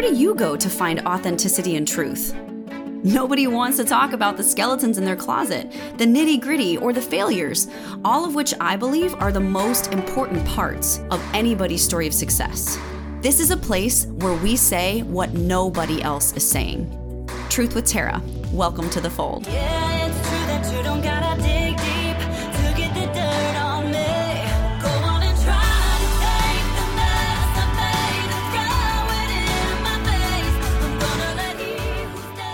where do you go to find authenticity and truth? Nobody wants to talk about the skeletons in their closet, the nitty gritty, or the failures, all of which I believe are the most important parts of anybody's story of success. This is a place where we say what nobody else is saying. Truth with Tara. Welcome to the fold. Yeah.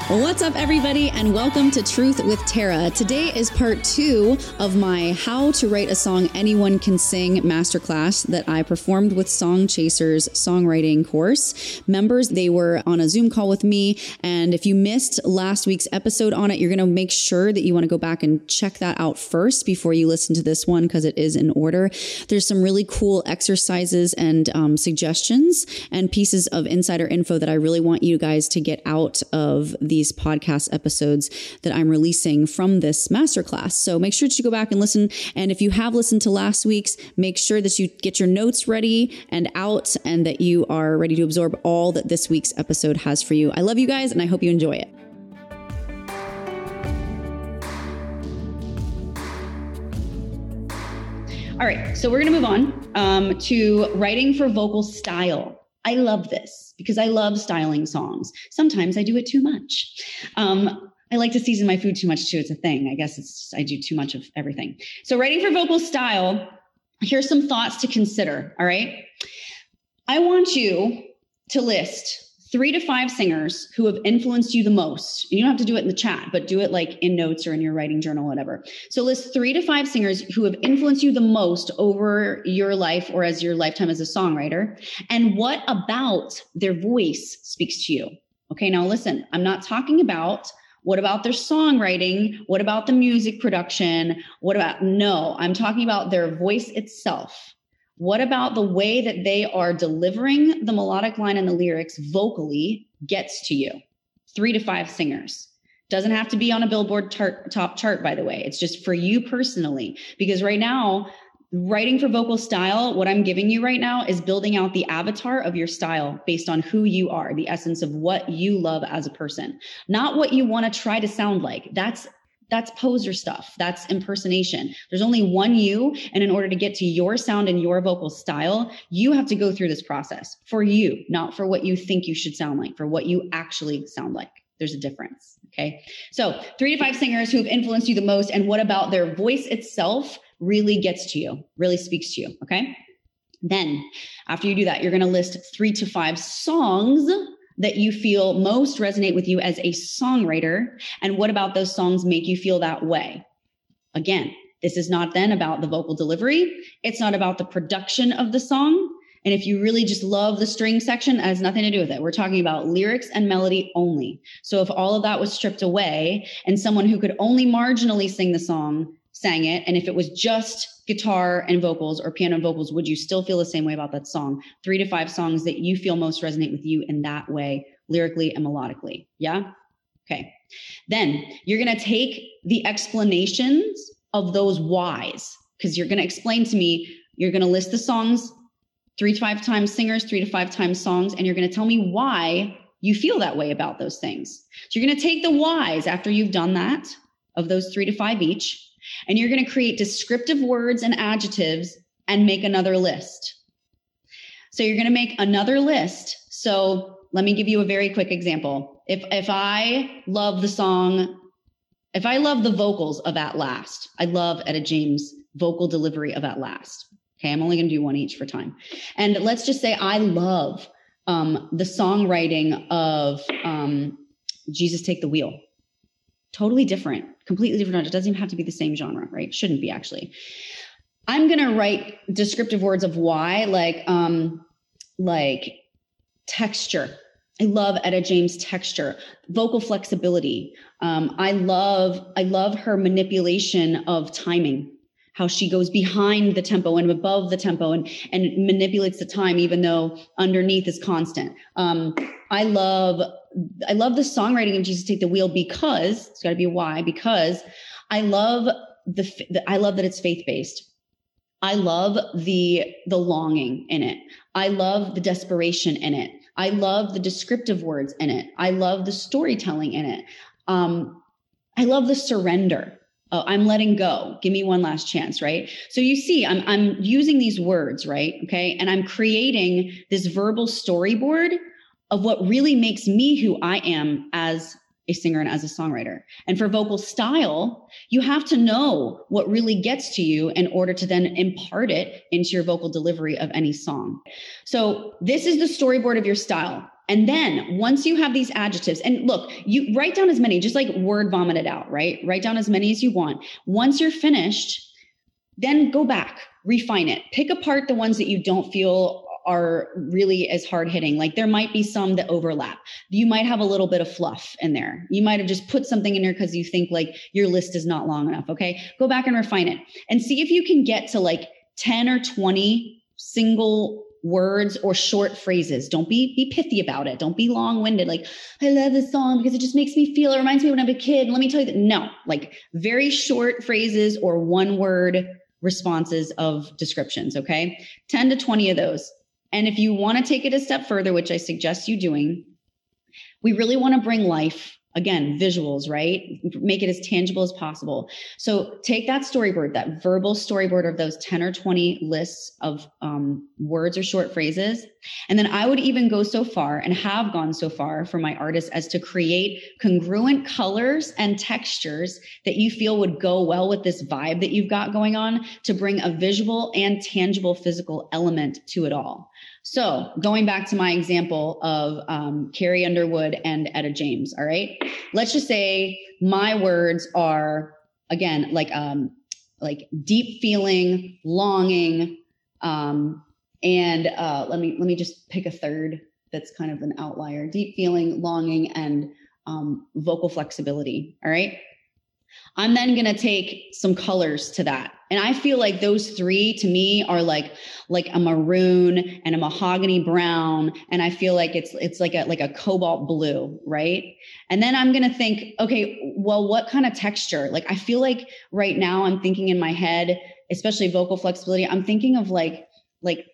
What's up, everybody, and welcome to Truth with Tara. Today is part two of my How to Write a Song Anyone Can Sing masterclass that I performed with Songchasers songwriting course. Members, they were on a Zoom call with me, and if you missed last week's episode on it, you're going to make sure that you want to go back and check that out first before you listen to this one because it is in order. There's some really cool exercises and um, suggestions and pieces of insider info that I really want you guys to get out of the these podcast episodes that I'm releasing from this masterclass. So make sure to go back and listen. And if you have listened to last week's, make sure that you get your notes ready and out and that you are ready to absorb all that this week's episode has for you. I love you guys and I hope you enjoy it. All right, so we're going to move on um, to writing for vocal style. I love this because I love styling songs. Sometimes I do it too much. Um, I like to season my food too much too. It's a thing. I guess it's I do too much of everything. So writing for vocal style, here's some thoughts to consider. All right. I want you to list three to five singers who have influenced you the most. You don't have to do it in the chat, but do it like in notes or in your writing journal, whatever. So list three to five singers who have influenced you the most over your life or as your lifetime as a songwriter. And what about their voice speaks to you? Okay, now listen, I'm not talking about what about their songwriting? What about the music production? What about, no, I'm talking about their voice itself. What about the way that they are delivering the melodic line and the lyrics vocally gets to you? Three to five singers. Doesn't have to be on a Billboard tar- top chart, by the way. It's just for you personally. Because right now, writing for vocal style, what I'm giving you right now is building out the avatar of your style based on who you are, the essence of what you love as a person, not what you want to try to sound like. That's that's poser stuff. That's impersonation. There's only one you. And in order to get to your sound and your vocal style, you have to go through this process for you, not for what you think you should sound like, for what you actually sound like. There's a difference. Okay. So three to five singers who have influenced you the most. And what about their voice itself really gets to you, really speaks to you. Okay. Then after you do that, you're going to list three to five songs that you feel most resonate with you as a songwriter? And what about those songs make you feel that way? Again, this is not then about the vocal delivery. It's not about the production of the song. And if you really just love the string section, it has nothing to do with it. We're talking about lyrics and melody only. So if all of that was stripped away and someone who could only marginally sing the song sang it, and if it was just guitar and vocals or piano and vocals, would you still feel the same way about that song? Three to five songs that you feel most resonate with you in that way, lyrically and melodically. Yeah? Okay. Then you're going to take the explanations of those whys because you're going to explain to me, you're going to list the songs three to five times singers, three to five times songs, and you're going to tell me why you feel that way about those things. So you're going to take the whys after you've done that of those three to five each and you're going to create descriptive words and adjectives and make another list. So you're going to make another list. So let me give you a very quick example. If if I love the song, if I love the vocals of At Last, I love Etta James' vocal delivery of At Last. Okay, I'm only going to do one each for time. And let's just say I love um, the songwriting of um, Jesus Take the Wheel. Totally different completely different. It doesn't even have to be the same genre, right? Shouldn't be actually. I'm gonna write descriptive words of why, like um, like texture. I love Etta James' texture, vocal flexibility. Um, I love I love her manipulation of timing, how she goes behind the tempo and above the tempo and and manipulates the time even though underneath is constant. Um, I love I love the songwriting of Jesus Take the Wheel because it's got to be why because I love the, the I love that it's faith based. I love the the longing in it. I love the desperation in it. I love the descriptive words in it. I love the storytelling in it. Um, I love the surrender. Oh, I'm letting go. Give me one last chance, right? So you see, I'm I'm using these words, right? Okay, and I'm creating this verbal storyboard of what really makes me who I am as a singer and as a songwriter. And for vocal style, you have to know what really gets to you in order to then impart it into your vocal delivery of any song. So this is the storyboard of your style. And then once you have these adjectives, and look, you write down as many, just like word vomit it out, right? Write down as many as you want. Once you're finished, then go back, refine it, pick apart the ones that you don't feel are really as hard hitting. Like there might be some that overlap. You might have a little bit of fluff in there. You might have just put something in there because you think like your list is not long enough. Okay. Go back and refine it and see if you can get to like 10 or 20 single words or short phrases. Don't be be pithy about it. Don't be long-winded. Like, I love this song because it just makes me feel, it reminds me when I'm a kid. Let me tell you that. No, like very short phrases or one word responses of descriptions. Okay. 10 to 20 of those. And if you want to take it a step further, which I suggest you doing, we really want to bring life again visuals right? Make it as tangible as possible. So take that storyboard that verbal storyboard of those 10 or 20 lists of um, words or short phrases. And then i would even go so far and have gone so far for my artists as to create congruent colors and textures that you feel would go well with this vibe that you've got going on to bring a visual and tangible physical element to it all so going back to my example of um, Carrie Underwood and Etta James, all right, let's just say my words are again like um, like deep feeling, longing, um, and uh, let me let me just pick a third that's kind of an outlier: deep feeling, longing, and um, vocal flexibility. All right. I'm then going to take some colors to that. And I feel like those three to me are like like a maroon and a mahogany brown and I feel like it's it's like a like a cobalt blue, right? And then I'm going to think, okay, well what kind of texture? Like I feel like right now I'm thinking in my head, especially vocal flexibility, I'm thinking of like like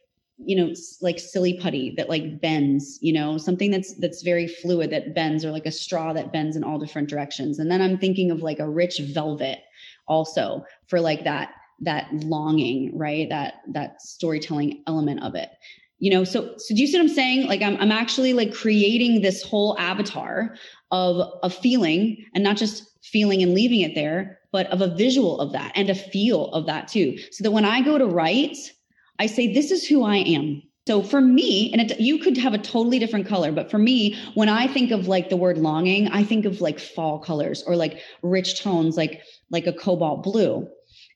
you know like silly putty that like bends you know something that's that's very fluid that bends or like a straw that bends in all different directions and then i'm thinking of like a rich velvet also for like that that longing right that that storytelling element of it you know so so do you see what i'm saying like i'm, I'm actually like creating this whole avatar of a feeling and not just feeling and leaving it there but of a visual of that and a feel of that too so that when i go to write I say, this is who I am. So for me, and it, you could have a totally different color, but for me, when I think of like the word longing, I think of like fall colors or like rich tones, like like a cobalt blue.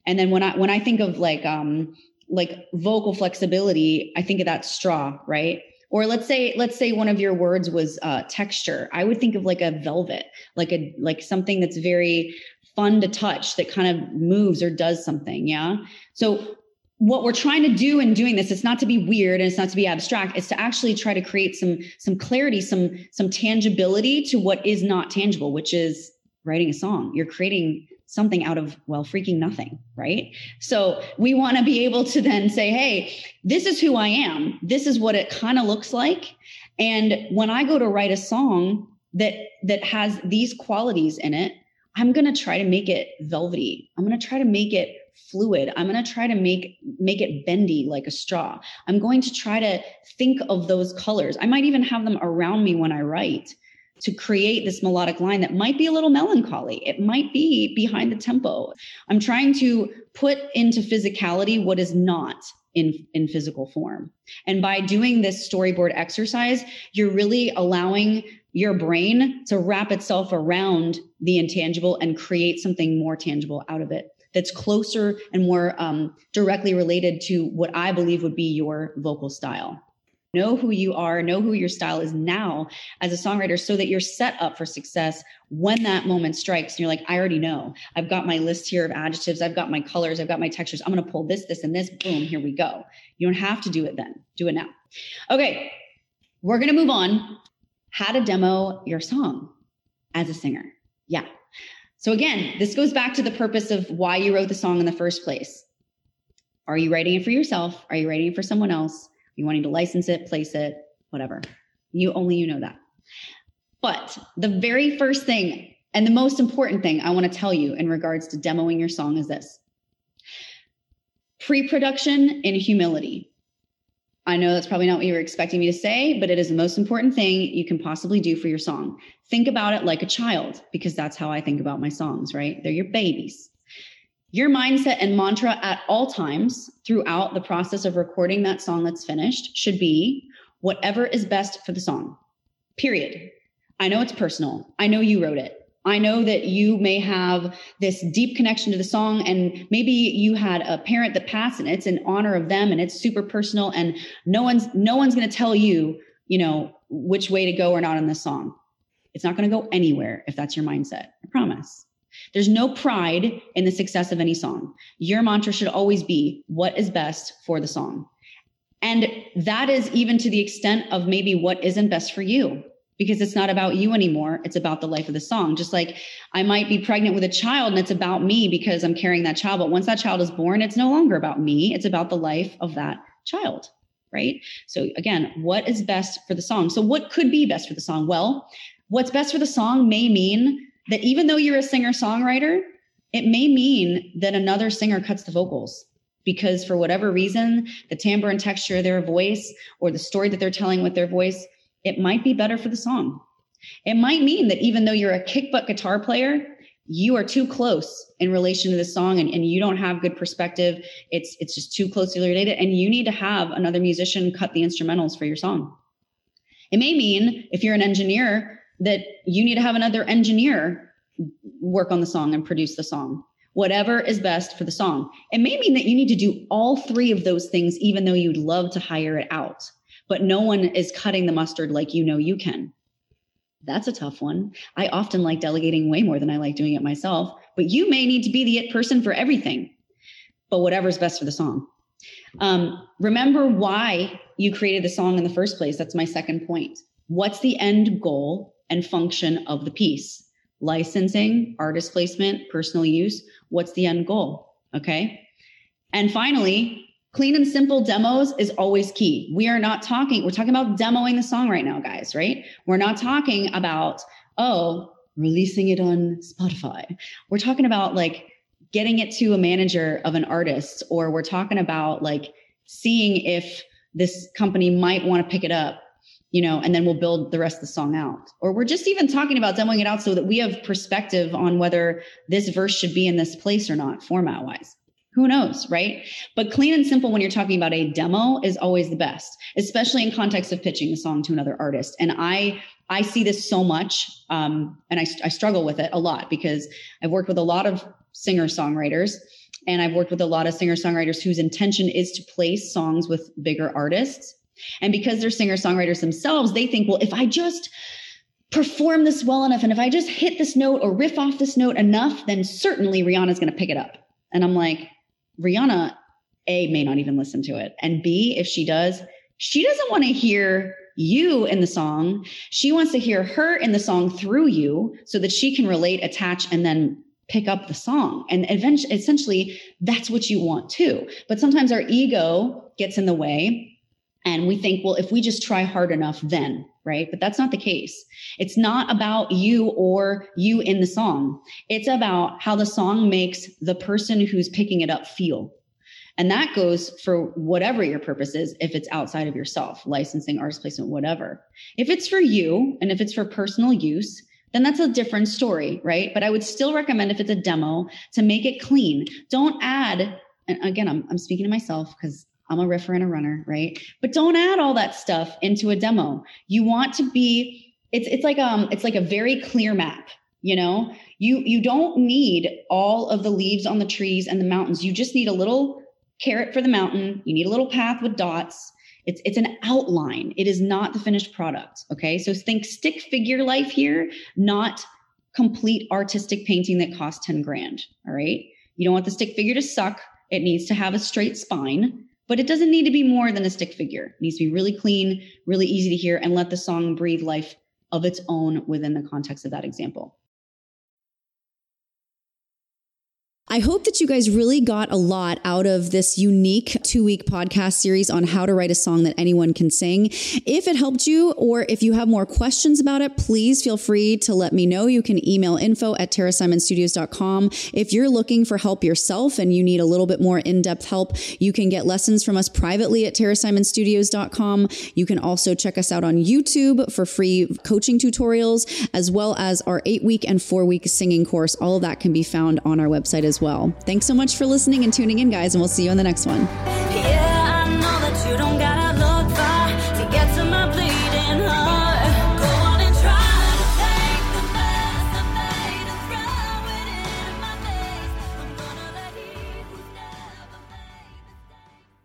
And then when I when I think of like um like vocal flexibility, I think of that straw, right? Or let's say let's say one of your words was uh, texture. I would think of like a velvet, like a like something that's very fun to touch that kind of moves or does something. Yeah. So what we're trying to do in doing this it's not to be weird and it's not to be abstract it's to actually try to create some some clarity some some tangibility to what is not tangible which is writing a song you're creating something out of well freaking nothing right? So we want to be able to then say hey this is who i am. This is what it kind of looks like. And when i go to write a song that that has these qualities in it i'm going to try to make it velvety. I'm going to try to make it fluid. I'm going to try to make make it bendy like a straw. I'm going to try to think of those colors. I might even have them around me when i write to create this melodic line that might be a little melancholy. It might be behind the tempo. I'm trying to put into physicality what is not in in physical form. And by doing this storyboard exercise you're really allowing your brain to wrap itself around the intangible and create something more tangible out of it that's closer and more um, directly related to what I believe would be your vocal style. Know who you are, know who your style is now as a songwriter so that you're set up for success when that moment strikes. And you're like, I already know. I've got my list here of adjectives, I've got my colors, I've got my textures. I'm going to pull this, this, and this. Boom, here we go. You don't have to do it then, do it now. Okay, we're going to move on. How to demo your song as a singer. Yeah, so again, this goes back to the purpose of why you wrote the song in the first place. Are you writing it for yourself? Are you writing it for someone else? You wanting to license it, place it, whatever? You only you know that. But the very first thing and the most important thing I want to tell you in regards to demoing your song is this pre production in humility. I know that's probably not what you were expecting me to say, but it is the most important thing you can possibly do for your song. Think about it like a child, because that's how I think about my songs, right? They're your babies. Your mindset and mantra at all times throughout the process of recording that song that's finished should be whatever is best for the song, period. I know it's personal. I know you wrote it. I know that you may have this deep connection to the song, and maybe you had a parent that passed, and it's in honor of them, and it's super personal, and no one's no one's going to tell you, you know, which way to go or not in this song. It's not going to go anywhere if that's your mindset. I promise. There's no pride in the success of any song. Your mantra should always be what is best for the song. And that is even to the extent of maybe what isn't best for you because it's not about you anymore. It's about the life of the song. Just like I might be pregnant with a child and it's about me because I'm carrying that child. But once that child is born, it's no longer about me. It's about the life of that child. Right. So again, what is best for the song? So what could be best for the song? Well, what's best for the song may mean that even though you're a singer songwriter, it may mean that another singer cuts the vocals because for whatever reason, the timbre and texture of their voice or the story that they're telling with their voice it might be better for the song. It might mean that even though you're a kick butt guitar player, you are too close in relation to the song and, and you don't have good perspective. It's it's just too closely related. And you need to have another musician cut the instrumentals for your song. It may mean if you're an engineer that you need to have another engineer work on the song and produce the song. Whatever is best for the song. It may mean that you need to do all three of those things, even though you'd love to hire it out but no one is cutting the mustard like you know you can. That's a tough one. I often like delegating way more than I like doing it myself, but you may need to be the it person for everything, but whatever's best for the song. Um, remember why you created the song in the first place. That's my second point. What's the end goal and function of the piece? Licensing, artist placement, personal use. What's the end goal? Okay. And finally, clean and simple demos is always key. We are not talking, we're talking about demoing the song right now, guys, right? We're not talking about, oh, releasing it on Spotify. We're talking about like getting it to a manager of an artist, or we're talking about like seeing if this company might want to pick it up you know, and then we'll build the rest of the song out. Or we're just even talking about demoing it out so that we have perspective on whether this verse should be in this place or not, format wise who knows, right? But clean and simple when you're talking about a demo is always the best, especially in context of pitching a song to another artist. And I I see this so much, um, and I, I struggle with it a lot because I've worked with a lot of singer songwriters, and I've worked with a lot of singer songwriters whose intention is to place songs with bigger artists. And because they're singer songwriters themselves, they think, well, if I just perform this well enough, and if I just hit this note or riff off this note enough, then certainly Rihanna's going to pick it up. And I'm like, Rihanna, A, may not even listen to it. And B, if she does, she doesn't want to hear you in the song. She wants to hear her in the song through you so that she can relate, attach, and then pick up the song. And eventually, essentially, that's what you want too. But sometimes our ego gets in the way and we think, well, if we just try hard enough, then, right? But that's not the case. It's not about you or you in the song. It's about how the song makes the person who's picking it up feel. And that goes for whatever your purpose is, if it's outside of yourself, licensing, artist placement, whatever. If it's for you and if it's for personal use, then that's a different story, right? But I would still recommend if it's a demo to make it clean. Don't add, and again, I'm, I'm speaking to myself because I'm a riffer and a runner, right? But don't add all that stuff into a demo. You want to be it's it's like um it's like a very clear map, you know? You you don't need all of the leaves on the trees and the mountains. You just need a little caret for the mountain. You need a little path with dots. It's it's an outline. It is not the finished product, okay? So think stick figure life here, not complete artistic painting that costs 10 grand, all right? You don't want the stick figure to suck. It needs to have a straight spine but it doesn't need to be more than a stick figure. It needs to be really clean, really easy to hear, and let the song breathe life of its own within the context of that example. I hope that you guys really got a lot out of this unique two week podcast series on how to write a song that anyone can sing. If it helped you, or if you have more questions about it, please feel free to let me know. You can email info at tarasimonstudios.com. If you're looking for help yourself and you need a little bit more in depth help, you can get lessons from us privately at tarasimonstudios.com. You can also check us out on YouTube for free coaching tutorials, as well as our eight week and four week singing course. All of that can be found on our website as as well. Thanks so much for listening and tuning in, guys, and we'll see you on the next one.